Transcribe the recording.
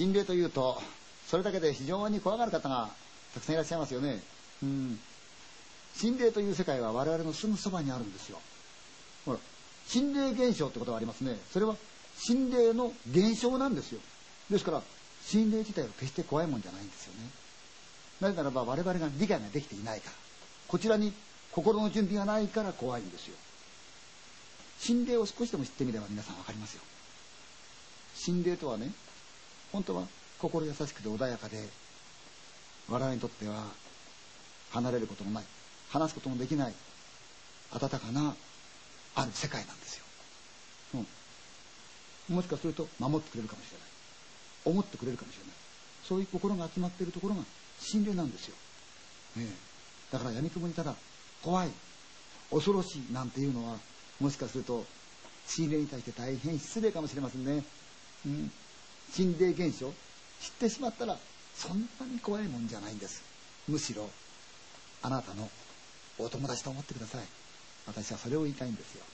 心霊というとそれだけで非常に怖がる方がたくさんいらっしゃいますよね。うん。心霊という世界は我々のすぐそばにあるんですよ。ほら心霊現象ってことがありますね。それは心霊の現象なんですよ。ですから心霊自体は決して怖いもんじゃないんですよね。なぜならば我々が理解ができていないから。こちらに心の準備がないから怖いんですよ。心霊を少しでも知ってみれば皆さん分かりますよ。心霊とはね本当は心優しくて穏やかで我々にとっては離れることのない話すこともできない温かなある世界なんですよ、うん、もしかすると守ってくれるかもしれない。思ってくれるかもしれない。そういう心が集まっているところが心霊なんですよ、ね、だから闇雲にただ怖い恐ろしいなんていうのはもしかすると心霊に対して大変失礼かもしれませんね、うん、心霊現象。知ってしまったらそんなに怖いもんじゃないんです。むしろあなたのお友達と思ってください。私はそれを言いたいんですよ。